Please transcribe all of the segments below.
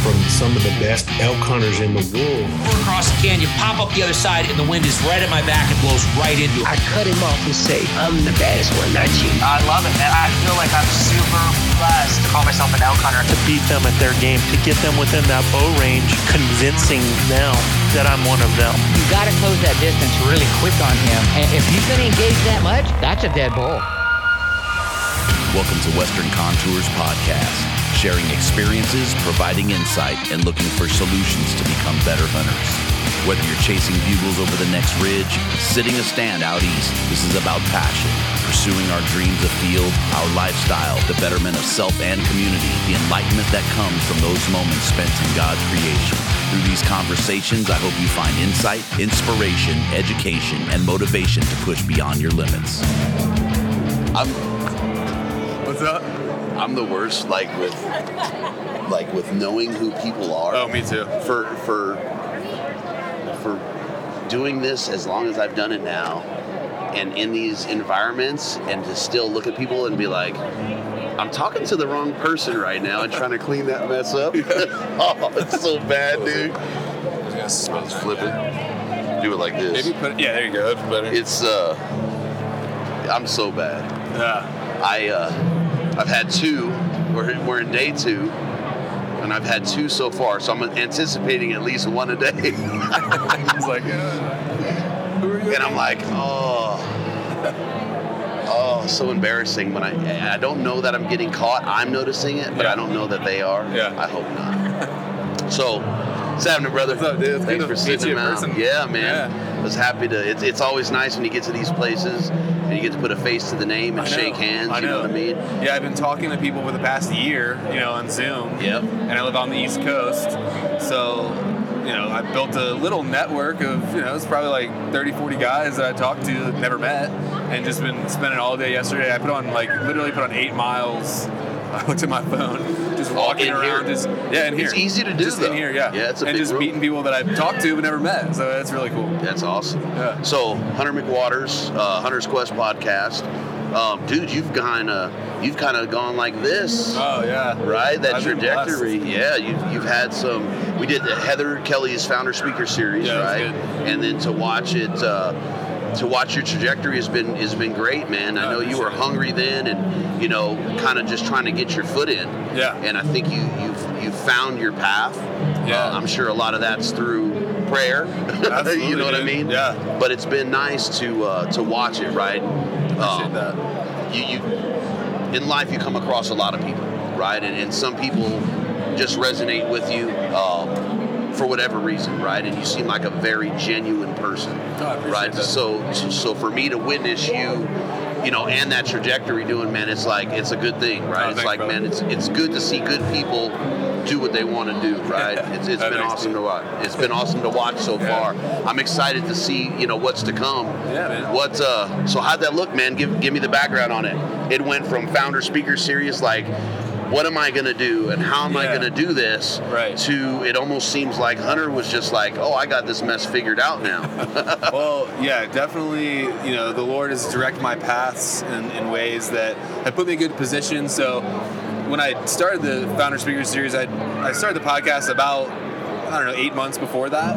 From some of the best elk hunters in the world. We're across the canyon, pop up the other side, and the wind is right at my back and blows right into it. I cut him off and say, I'm the baddest one, not you. I love it, man. I feel like I'm super blessed to call myself an elk hunter. To beat them at their game, to get them within that bow range, convincing them that I'm one of them. You got to close that distance really quick on him. And if he's going to engage that much, that's a dead bull. Welcome to Western Contours Podcast, sharing experiences, providing insight, and looking for solutions to become better hunters. Whether you're chasing bugles over the next ridge, sitting a stand out east, this is about passion, pursuing our dreams afield, our lifestyle, the betterment of self and community, the enlightenment that comes from those moments spent in God's creation. Through these conversations, I hope you find insight, inspiration, education, and motivation to push beyond your limits. I'm What's up? I'm the worst, like with like with knowing who people are. Oh, me too. For for for doing this as long as I've done it now, and in these environments, and to still look at people and be like, I'm talking to the wrong person right now, and trying to clean that mess up. oh, it's so bad, dude. Let's flip it. Do it like this. Maybe put yeah, there you go. That's better. It's uh, I'm so bad. yeah. I uh, I've had two. We're we're in day two, and I've had two so far. So I'm anticipating at least one a day. He's like, uh, who are you? and I'm like, oh, oh, so embarrassing. When I I don't know that I'm getting caught. I'm noticing it, but Yeah. I don't know that they are. Yeah. I hope not. so, what's happening, brother? What's up, dude? Thanks good for sitting out. person. Yeah, man. Yeah. I was happy to. It's, it's always nice when you get to these places and you get to put a face to the name and know. shake hands. I You know what I mean? Yeah, I've been talking to people for the past year, you know, on Zoom. Yep. And I live on the East Coast. So, you know, I built a little network of, you know, it's probably like 30, 40 guys that I talked to that never met and just been spending all day yesterday. I put on, like, literally put on eight miles. I looked at my phone, just walking in around, here? just yeah, in here. It's easy to do, Just though. in here, yeah. Yeah, it's a and big just room. meeting people that I've talked to but never met. So that's really cool. That's awesome. Yeah. So Hunter McWaters, uh, Hunter's Quest podcast, um, dude, you've kind of you've kind of gone like this, Oh yeah. right? That I've trajectory. Yeah, you, you've had some. We did the Heather Kelly's founder speaker series, Yeah, right? And then to watch it. Uh, to watch your trajectory has been has been great, man. I know you were hungry then, and you know, kind of just trying to get your foot in. Yeah. And I think you you've you found your path. Yeah. Uh, I'm sure a lot of that's through prayer. Absolutely, you know what I mean? Yeah. But it's been nice to uh, to watch it, right? Um, that. You, you in life you come across a lot of people, right? And, and some people just resonate with you um, for whatever reason, right? And you seem like a very genuine person, Oh, right? that. So so for me to witness you. You know, and that trajectory doing, man, it's like it's a good thing, right? Oh, it's like, brother. man, it's it's good to see good people do what they want to do, right? It's, it's been awesome to watch. It's been awesome to watch so Yeah. far. I'm excited to see, you know, what's to come. Yeah, man. What? Uh, so how'd that look, man? Give give me the background on it. It went from founder speaker series, like, what am I gonna do and how am I gonna do this? Right. To it almost seems like Hunter was just like, oh, I got this mess figured out now. Well, yeah, definitely. You know, the Lord has directed my paths in, in ways that have put me in good position. So, when I started the founder speaker series, I I started the podcast about I don't know eight months before that.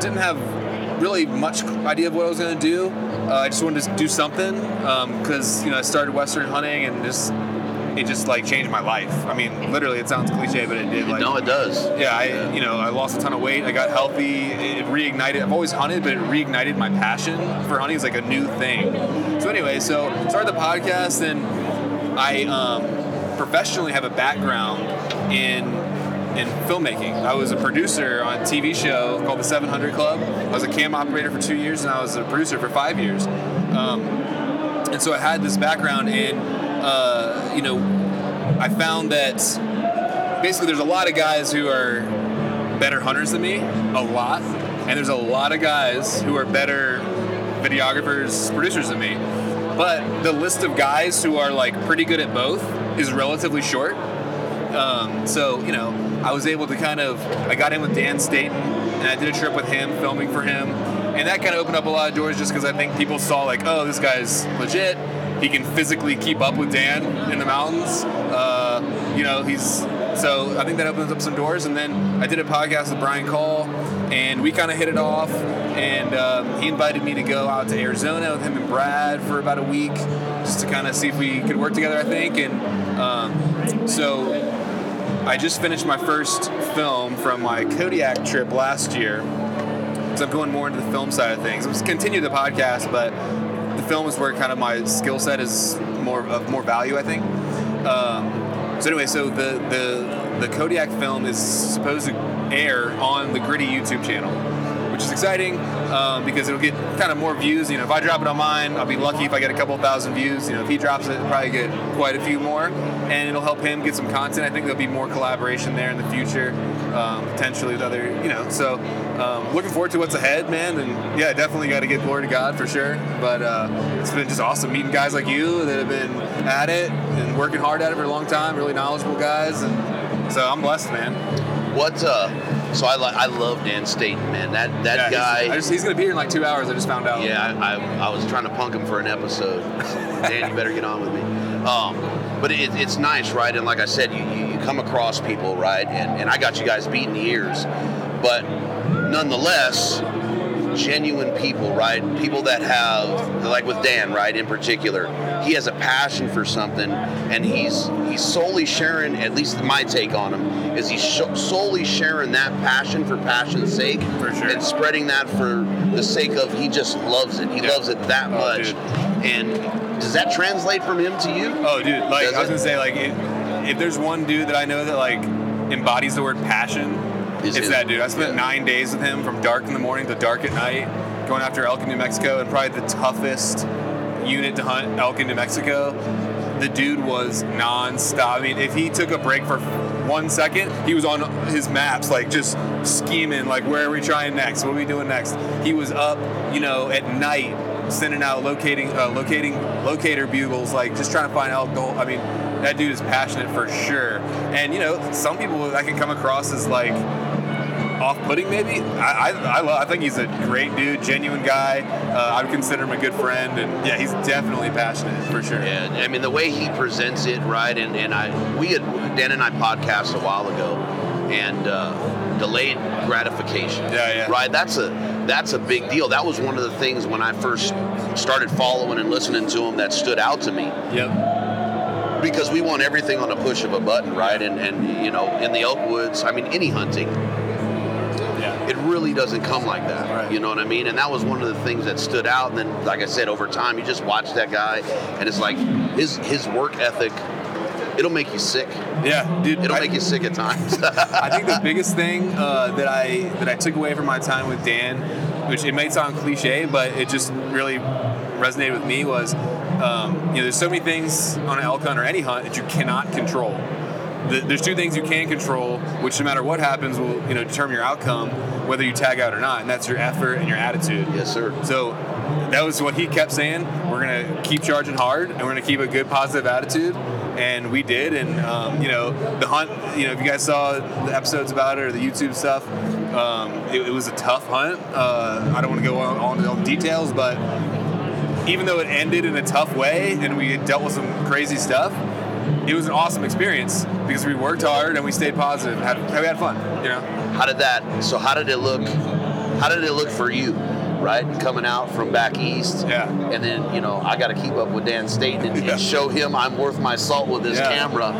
Didn't have really much idea of what I was going to do. Uh, I just wanted to do something because you know I started Western hunting and just it just like changed my life. I mean, literally, it sounds cliche, but it did. Like, no, it does. yeah, I you know I lost a ton of weight. I got healthy. It reignited. I've always hunted, but it reignited my passion for hunting. It's like a new thing. So anyway, so started the podcast, and I um, professionally have a background in in filmmaking. I was a producer on a TV show called The 700 Club. I was a cam operator for two years, and I was a producer for five years. Um, and so I had this background in, uh, you know, I found that basically there's a lot of guys who are better hunters than me, a lot, and there's a lot of guys who are better videographers, producers than me. But the list of guys who are like pretty good at both is relatively short. Um, so you know, I was able to kind of I got in with Dan Staton and I did a trip with him, filming for him, and that kind of opened up a lot of doors just because I think people saw like, oh, this guy's legit. He can physically keep up with Dan in the mountains. Uh, you know, he's so I think that opens up some doors. And then I did a podcast with Brian Call, and we kind of hit it off. And um, he invited me to go out to Arizona with him and Brad for about a week, just to kind of see if we could work together. I think, and um, so I just finished my first film from my Kodiak trip last year. So I'm going more into the film side of things. I'm just continue the podcast, but the film is where kind of my skill set is more of more value, I think. Um, so anyway, so the the the Kodiak film is supposed to air on the Gritty YouTube channel, which is exciting um, because it'll get kind of more views. You know, if I drop it on mine, I'll be lucky if I get a couple thousand views. You know, if he drops it, I'll probably get quite a few more, and it'll help him get some content. I think there'll be more collaboration there in the future, um, potentially with other. You know, so um, looking forward to what's ahead, man. And yeah, definitely got to give glory to God for sure. But uh, it's been just awesome meeting guys like you that have been at it and working hard at it for a long time. Really knowledgeable guys, and so I'm blessed, man. What? Uh, so I I love Dan Staton, man. That that Yeah, he's- guy. I just, he's gonna be here in like two hours. I just found out. Yeah, I, I, I was trying to punk him for an episode. Dan, you better get on with me. Um, but it, it's nice, right? And like I said, you, you come across people, right? And, and I got you guys beating the ears. But nonetheless, genuine people, right? People that have, like with Dan, right, in particular, he has a passion for something, and he's he's solely sharing. At least my take on him is he's sh- solely sharing that passion for passion's sake, For sure. and spreading that for the sake of he just loves it. He Yeah. loves it that Oh, much. dude. And does that translate from him to you? Oh, dude. Like Does I was it? gonna say, like if, if there's one dude that I know that like embodies the word passion, Is it's him. that dude. I spent Yeah. nine days with him from dark in the morning to dark at night, going after elk in New Mexico, and probably the toughest unit to hunt elk in New Mexico. The dude was non-stop. I mean, if he took a break for one second, he was on his maps, like just scheming, like where are we trying next? What are we doing next? He was up, you know, at night, sending out locating, uh, locating locator bugles, like just trying to find elk. I mean, that dude is passionate for sure. And you know, some people that can come across as like off-putting maybe i I, I, love, I think he's a great dude genuine guy uh, i would consider him a good friend and yeah he's definitely passionate for sure Yeah, I mean the way he presents it, right? And and I we had Dan and I podcast a while ago, and uh, delayed gratification. Yeah, yeah. Right. That's a that's a big deal. That was one of the things when I first started following and listening to him that stood out to me yep because we want everything on a push of a button, right? And and you know in the elk woods, I mean any hunting, yeah it really doesn't come like that. Right. You know what I mean? And that was one of the things that stood out. And then, like I said, over time, you just watch that guy, and it's like his his work ethic. It'll make you sick. yeah dude It'll I, make you sick at times. I think the biggest thing uh, that I that I took away from my time with Dan, which it may sound cliche, but it just really resonated with me was, um, you know, there's so many things on an elk hunt or any hunt that you cannot control. The, there's two things you can control, which no matter what happens will you know determine your outcome, whether you tag out or not, and that's your effort and your attitude. yes, sir. So that was what he kept saying. We're gonna keep charging hard, and we're gonna keep a good positive attitude, and we did. And um, you know, the hunt. You know, if you guys saw the episodes about it or the YouTube stuff, um, it, it was a tough hunt. Uh, I don't want to go on, on the details, but even though it ended in a tough way and we had dealt with some crazy stuff, it was an awesome experience because we worked hard and we stayed positive. Had, we had fun, you know. How did that? So how did it look? How did it look for you? Right, coming out from back east, Yeah. and then you know I got to keep up with Dan Staton and, Yeah. and show him I'm worth my salt with this Yeah. camera.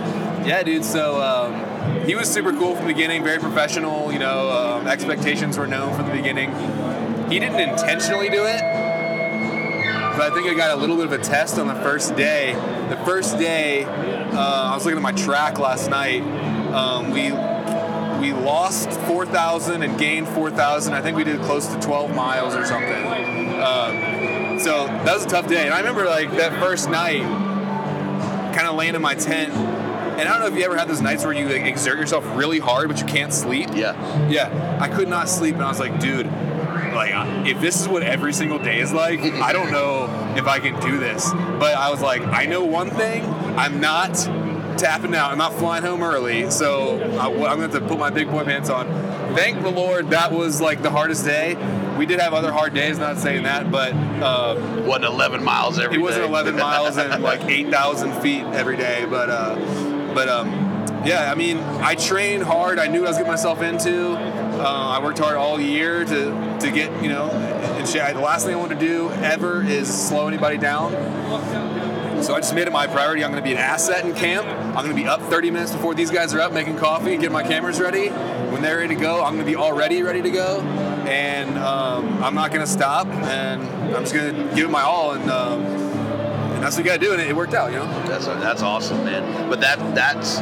Yeah, dude. So um, he was super cool from the beginning, very professional. You know, um, expectations were known from the beginning. He didn't intentionally do it, but I think I got a little bit of a test on the first day. The first day, uh, I was looking at my track last night. Um, we we lost 4,000 and gained 4,000. I think we did close to 12 miles or something. Um, so that was a tough day. And I remember like that first night, kind of laying in my tent. And I don't know if you ever had those nights where you like, exert yourself really hard, but you can't sleep. Yeah, Yeah, I could not sleep, and I was like, dude, like if this is what every single day is like, I don't know if I can do this. But I was like, I know one thing: I'm not tapping out. I'm not flying home early, so I, am going to have to put my big boy pants on. Thank the Lord, that was like the hardest day. We did have other hard days, not saying that, but uh, wasn't 11 miles every it day. wasn't 11 miles and like 8,000 feet every day, but uh, but um, yeah, I mean, I trained hard. I knew what I was getting myself into. Uh, I worked hard all year to to get you know. And. The last thing I want to do ever is slow anybody down. So I just made it my priority. I'm going to be an asset in camp. I'm going to be up 30 minutes before these guys are up making coffee getting my cameras ready. When they're ready to go, I'm going to be already ready to go. And um, I'm not going to stop. And I'm just going to give it my all. And, um, and that's what you got to do. And it, it worked out, you know? That's that's awesome, man. But that that's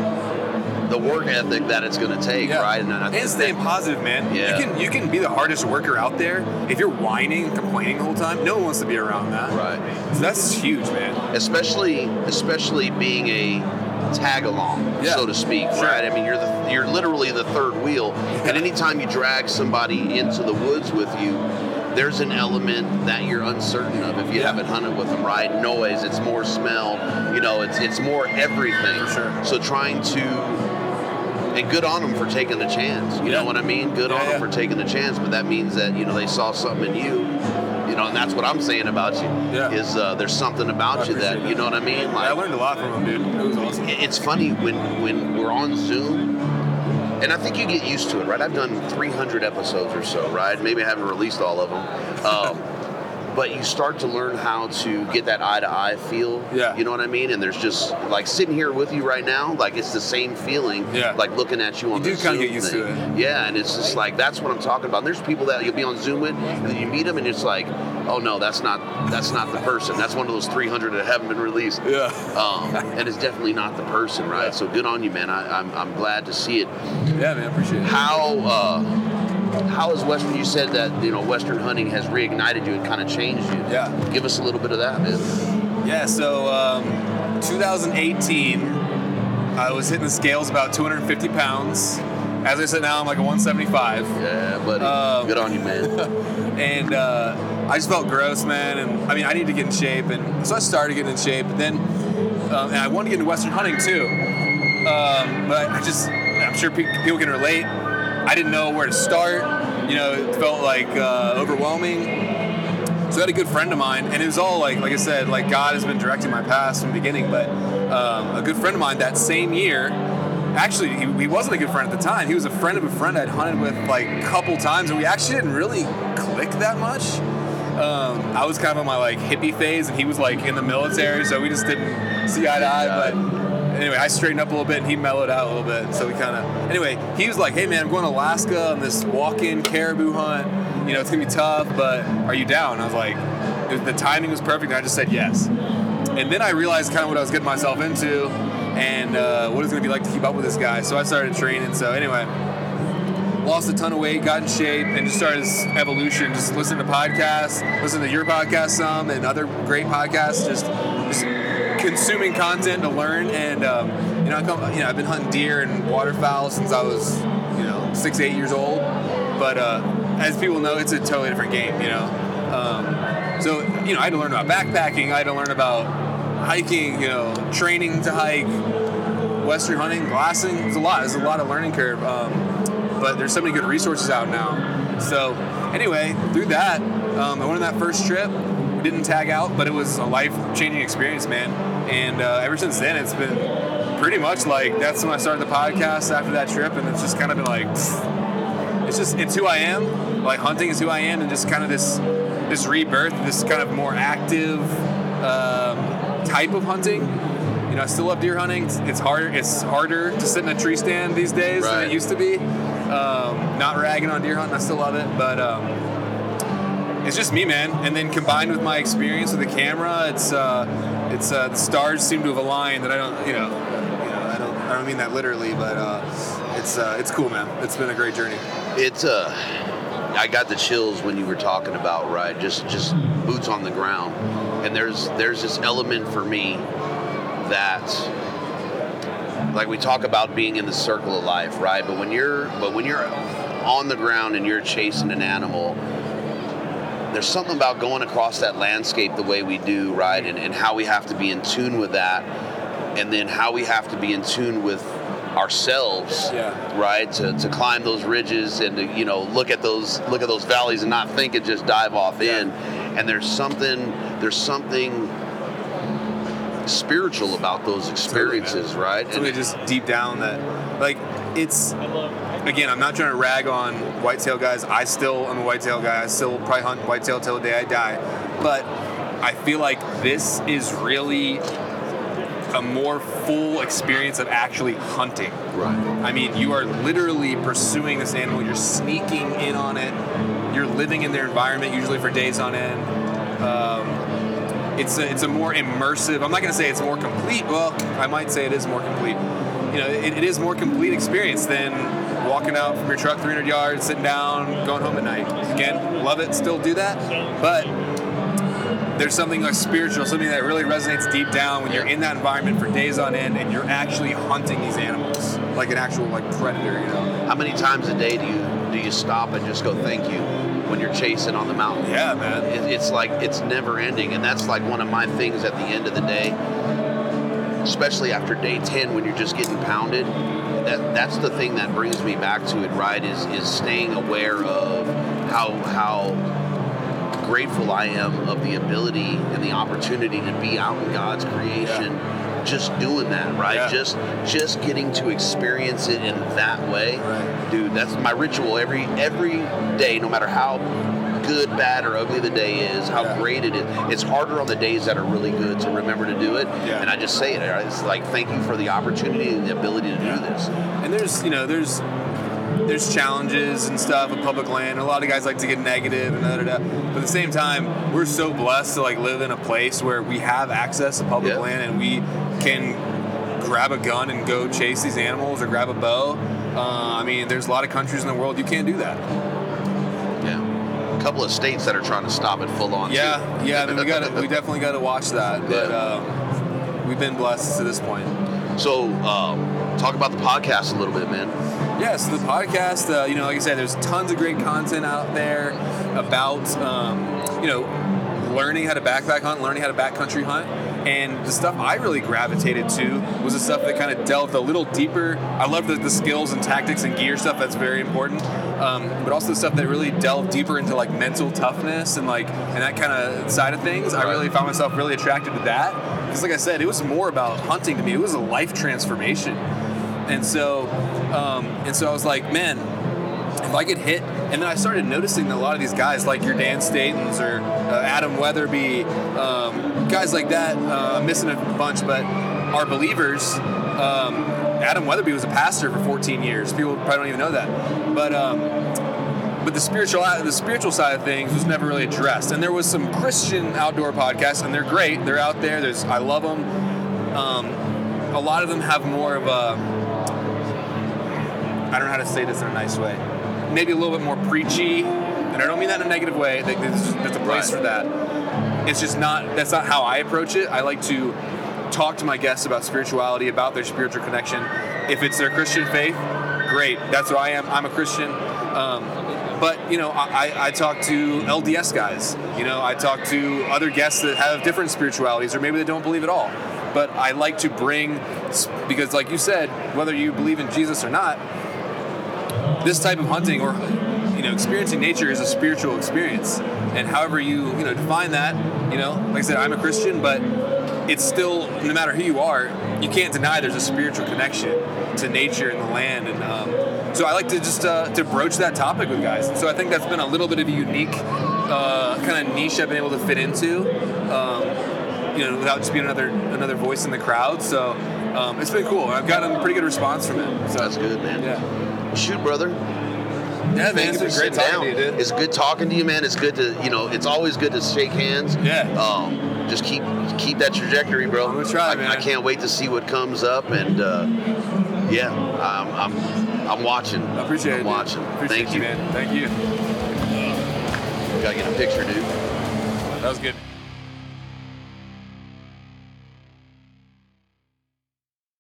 the work ethic that it's going to take, right? And, I think staying that- positive, man. Yeah. You can you can be the hardest worker out there. If you're whining and complaining the whole time, no one wants to be around that. Right. So that's huge, man. especially especially being a tag along, Yeah. so to speak, Sure. right? I mean, you're the you're literally the third wheel, and anytime you drag somebody into the woods with you, there's an element that you're uncertain of if you Yeah. haven't hunted with them, right? Noise, it's more smell, you know, it's it's more everything. Sure. So trying to and good on them for taking the chance. You Yeah. know what I mean? Good Yeah, on them for taking the chance, but that means that you know they saw something in you. You know, and that's what I'm saying about you. Yeah. Is uh, there's something about you that appreciate you know what I mean? I learned a lot from him, dude. It was awesome. it's funny when when we're on Zoom, and I think you get used to it, right? I've done 300 episodes or so, right? Maybe I haven't released all of them. Um, but you start to learn how to get that eye to eye feel. Yeah. You know what I mean? And there's just like sitting here with you right now, like it's the same feeling. Yeah. Like looking at you on You the do kinda get used thing. to it. Yeah, and it's just like that's what I'm talking about. And There's people that you'll be on Zoom with, and then you meet them, and it's like, oh no, that's not that's not the person. That's one of those 300 that haven't been released. Yeah. Um, and it's definitely not the person, right? Yeah. So good on you, man. I, I'm, I'm glad to see it. Yeah, man. Appreciate it. How uh, how is Western? You said that you know Western hunting has reignited you and kind of changed you. Yeah. Give us a little bit of that, man. Yeah, so um, 2018, I was hitting the scales about 250 pounds. As I said, now I'm like a 175. Yeah, buddy. Um, good on you, man. and uh, I just felt gross, man. And I mean, I need to get in shape, and so I started getting in shape. But then, um, and I wanted to get into Western hunting too, um, but I just, I'm sure pe- people can relate. I didn't know where to start. You know, it felt like uh, overwhelming. So I had a good friend of mine, and it was all like, like I said, like God has been directing my path from the beginning. But um, a good friend of mine that same year, actually, he, he wasn't a good friend at the time. He was a friend of a friend I'd hunted with like a couple times, and we actually didn't really click that much. Um, I was kind of on my like hippie phase, and he was like in the military, so we just didn't see eye to eye. But anyway, I straightened up a little bit, and he mellowed out a little bit. So we kind of anyway. He was like, "Hey man, I'm going to Alaska on this walk-in caribou hunt. You know, it's gonna be tough, but are you down?" I was like, was- the timing was perfect, I just said yes. And then I realized kind of what I was getting myself into, and uh, what it's gonna be like to keep up with this guy. So I started training. So anyway, lost a ton of weight, got in shape, and just started this evolution. Just listen to podcasts, listen to your podcast some, and other great podcasts. Just, just consuming content to learn. And um, you know, I come, you know, I've been hunting deer and waterfowl since I was, you know, six, eight years old. But uh, as people know, it's a totally different game. You know, um, so you know, I had to learn about backpacking. I had to learn about hiking. You know, training to hike. Western hunting, glassing, it's a lot. It's a lot of learning curve. Um, but there's so many good resources out now. So anyway, through that, um, I went on that first trip. Didn't tag out, but it was a life-changing experience, man. And uh, ever since then, it's been pretty much like that's when I started the podcast after that trip, and it's just kind of been like, it's just it's who I am. Like hunting is who I am, and just kind of this this rebirth, this kind of more active um, type of hunting. You know, I still love deer hunting. It's- It's harder. It's harder to sit in a tree stand these days than it used to be. Um, not ragging on deer hunting, I still love it, but um, it's just me, man. And then combined with my experience with the camera, it's uh, it's uh, the stars seem to have aligned. That I don't, you know, you know, I don't, I don't mean that literally, but uh, it's uh, it's cool, man. It's been a great journey. It's uh I got the chills when you were talking about right, just just boots on the ground. And there's there's this element for me that like we talk about being in the circle of life, right? But when you're but when you're on the ground and you're chasing an animal, there's something about going across that landscape the way we do, right? And, and how we have to be in tune with that, and then how we have to be in tune with ourselves, Yeah. right? To, to climb those ridges and to you know look at those look at those valleys and not think and just dive off in. And there's something there's something spiritual about those experiences, right? It's really just deep down that, like, it's again. I'm not trying to rag on whitetail guys. I still am a whitetail guy. I still probably hunt whitetail till the day I die. But I feel like this is really a more full experience of actually hunting. right. I mean, you are literally pursuing this animal. You're sneaking in on it. You're living in their environment, usually for days on end. Um, it's a, it's a more immersive. I'm not going to say it's more complete. Well, I might say it is more complete. You know, it, it is more complete experience than walking out from your truck 300 yards, sitting down, going home at night. Again, love it. Still do that, but there's something like spiritual, something that really resonates deep down when you're in that environment for days on end and you're actually hunting these animals like an actual like predator. You know. How many times a day do you do you stop and just go thank you when you're chasing on the mountain? Yeah, man. It, it's like it's never ending, and that's like one of my things at the end of the day, especially after day ten when you're just getting pounded. That that's the thing that brings me back to it. Right? Is is staying aware of how how grateful I am of the ability and the opportunity to be out in God's creation. Just doing that, right? Yeah. Just just getting to experience it in that way, Right. dude. That's my ritual every every day, no matter how good, bad, or ugly the day is, how Yeah. great it is. It's harder on the days that are really good to remember to do it. Yeah. And I just say it. It's like thank you for the opportunity and the ability to do this. And there's, you know, there's there's challenges and stuff with public land. A lot of guys like to get negative and da da da. But at the same time, we're so blessed to like live in a place where we have access to public Yeah. land and we can grab a gun and go chase these animals or grab a bow. Uh, I mean, there's a lot of countries in the world you can't do that. Yeah. A couple of states that are trying to stop it full on. Yeah, too. yeah. I mean, we got we definitely got to watch that. But Yeah. um, we've been blessed to this point. So, um, talk about the podcast a little bit, man. Yeah, so the podcast, uh, you know, like I said, there's tons of great content out there about, um, you know, learning how to backpack hunt, learning how to backcountry hunt. And the stuff I really gravitated to was the stuff that kind of delved a little deeper. I love the, the skills and tactics and gear stuff, that's very important. Um, but also the stuff that really delved deeper into like mental toughness and like, and that kind of side of things. I really found myself really attracted to that. Because, like I said, it was more about hunting to me, it was a life transformation and so um, and so I was like, man, if I could hit, and then I started noticing that a lot of these guys, like your Dan Statons or uh, Adam Weatherby, um, guys like that, uh, I'm missing a bunch, but are believers. Um, Adam Weatherby was a pastor for 14 years. People probably don't even know that, but. Um, but the spiritual the spiritual side of things was never really addressed. And there was some Christian outdoor podcasts, and they're great. They're out there. There's I love them. Um, a lot of them have more of a I don't know how to say this in a nice way. Maybe a little bit more preachy, and I don't mean that in a negative way. There's, there's a place Right. for that. It's just not. That's not how I approach it. I like to talk to my guests about spirituality, about their spiritual connection. If it's their Christian faith, great. That's what I am. I'm a Christian. Um, but you know, I, I- I talk to LDS guys. You know, I talk to other guests that have different spiritualities, or maybe they don't believe at all. But I like to bring, because like you said, whether you believe in Jesus or not, this type of hunting or you know experiencing nature is a spiritual experience and however you you know define that you know like i said i'm a christian but it's still no matter who you are you can't deny there's a spiritual connection to nature and the land, and um, so I like to just uh, to broach that topic with guys. And so I think that's been a little bit of a unique uh, kind of niche I've been able to fit into, um, you know, without just being another another voice in the crowd. So um, it's been cool. I've gotten a pretty good response from it. So That's good, man. Yeah, Shoot, brother. yeah, man, Thank it's you been for great talking down. to you, dude. It's good talking to you, man. It's good to, you know, it's always good to shake hands. Yeah. Um, just keep keep that trajectory, bro. I'm gonna try, I, man. I can't wait to see what comes up, and uh, yeah, I'm, I'm I'm watching. I appreciate I'm it. watching. Appreciate Thank you. man. Thank you. Gotta get a picture, dude. That was good.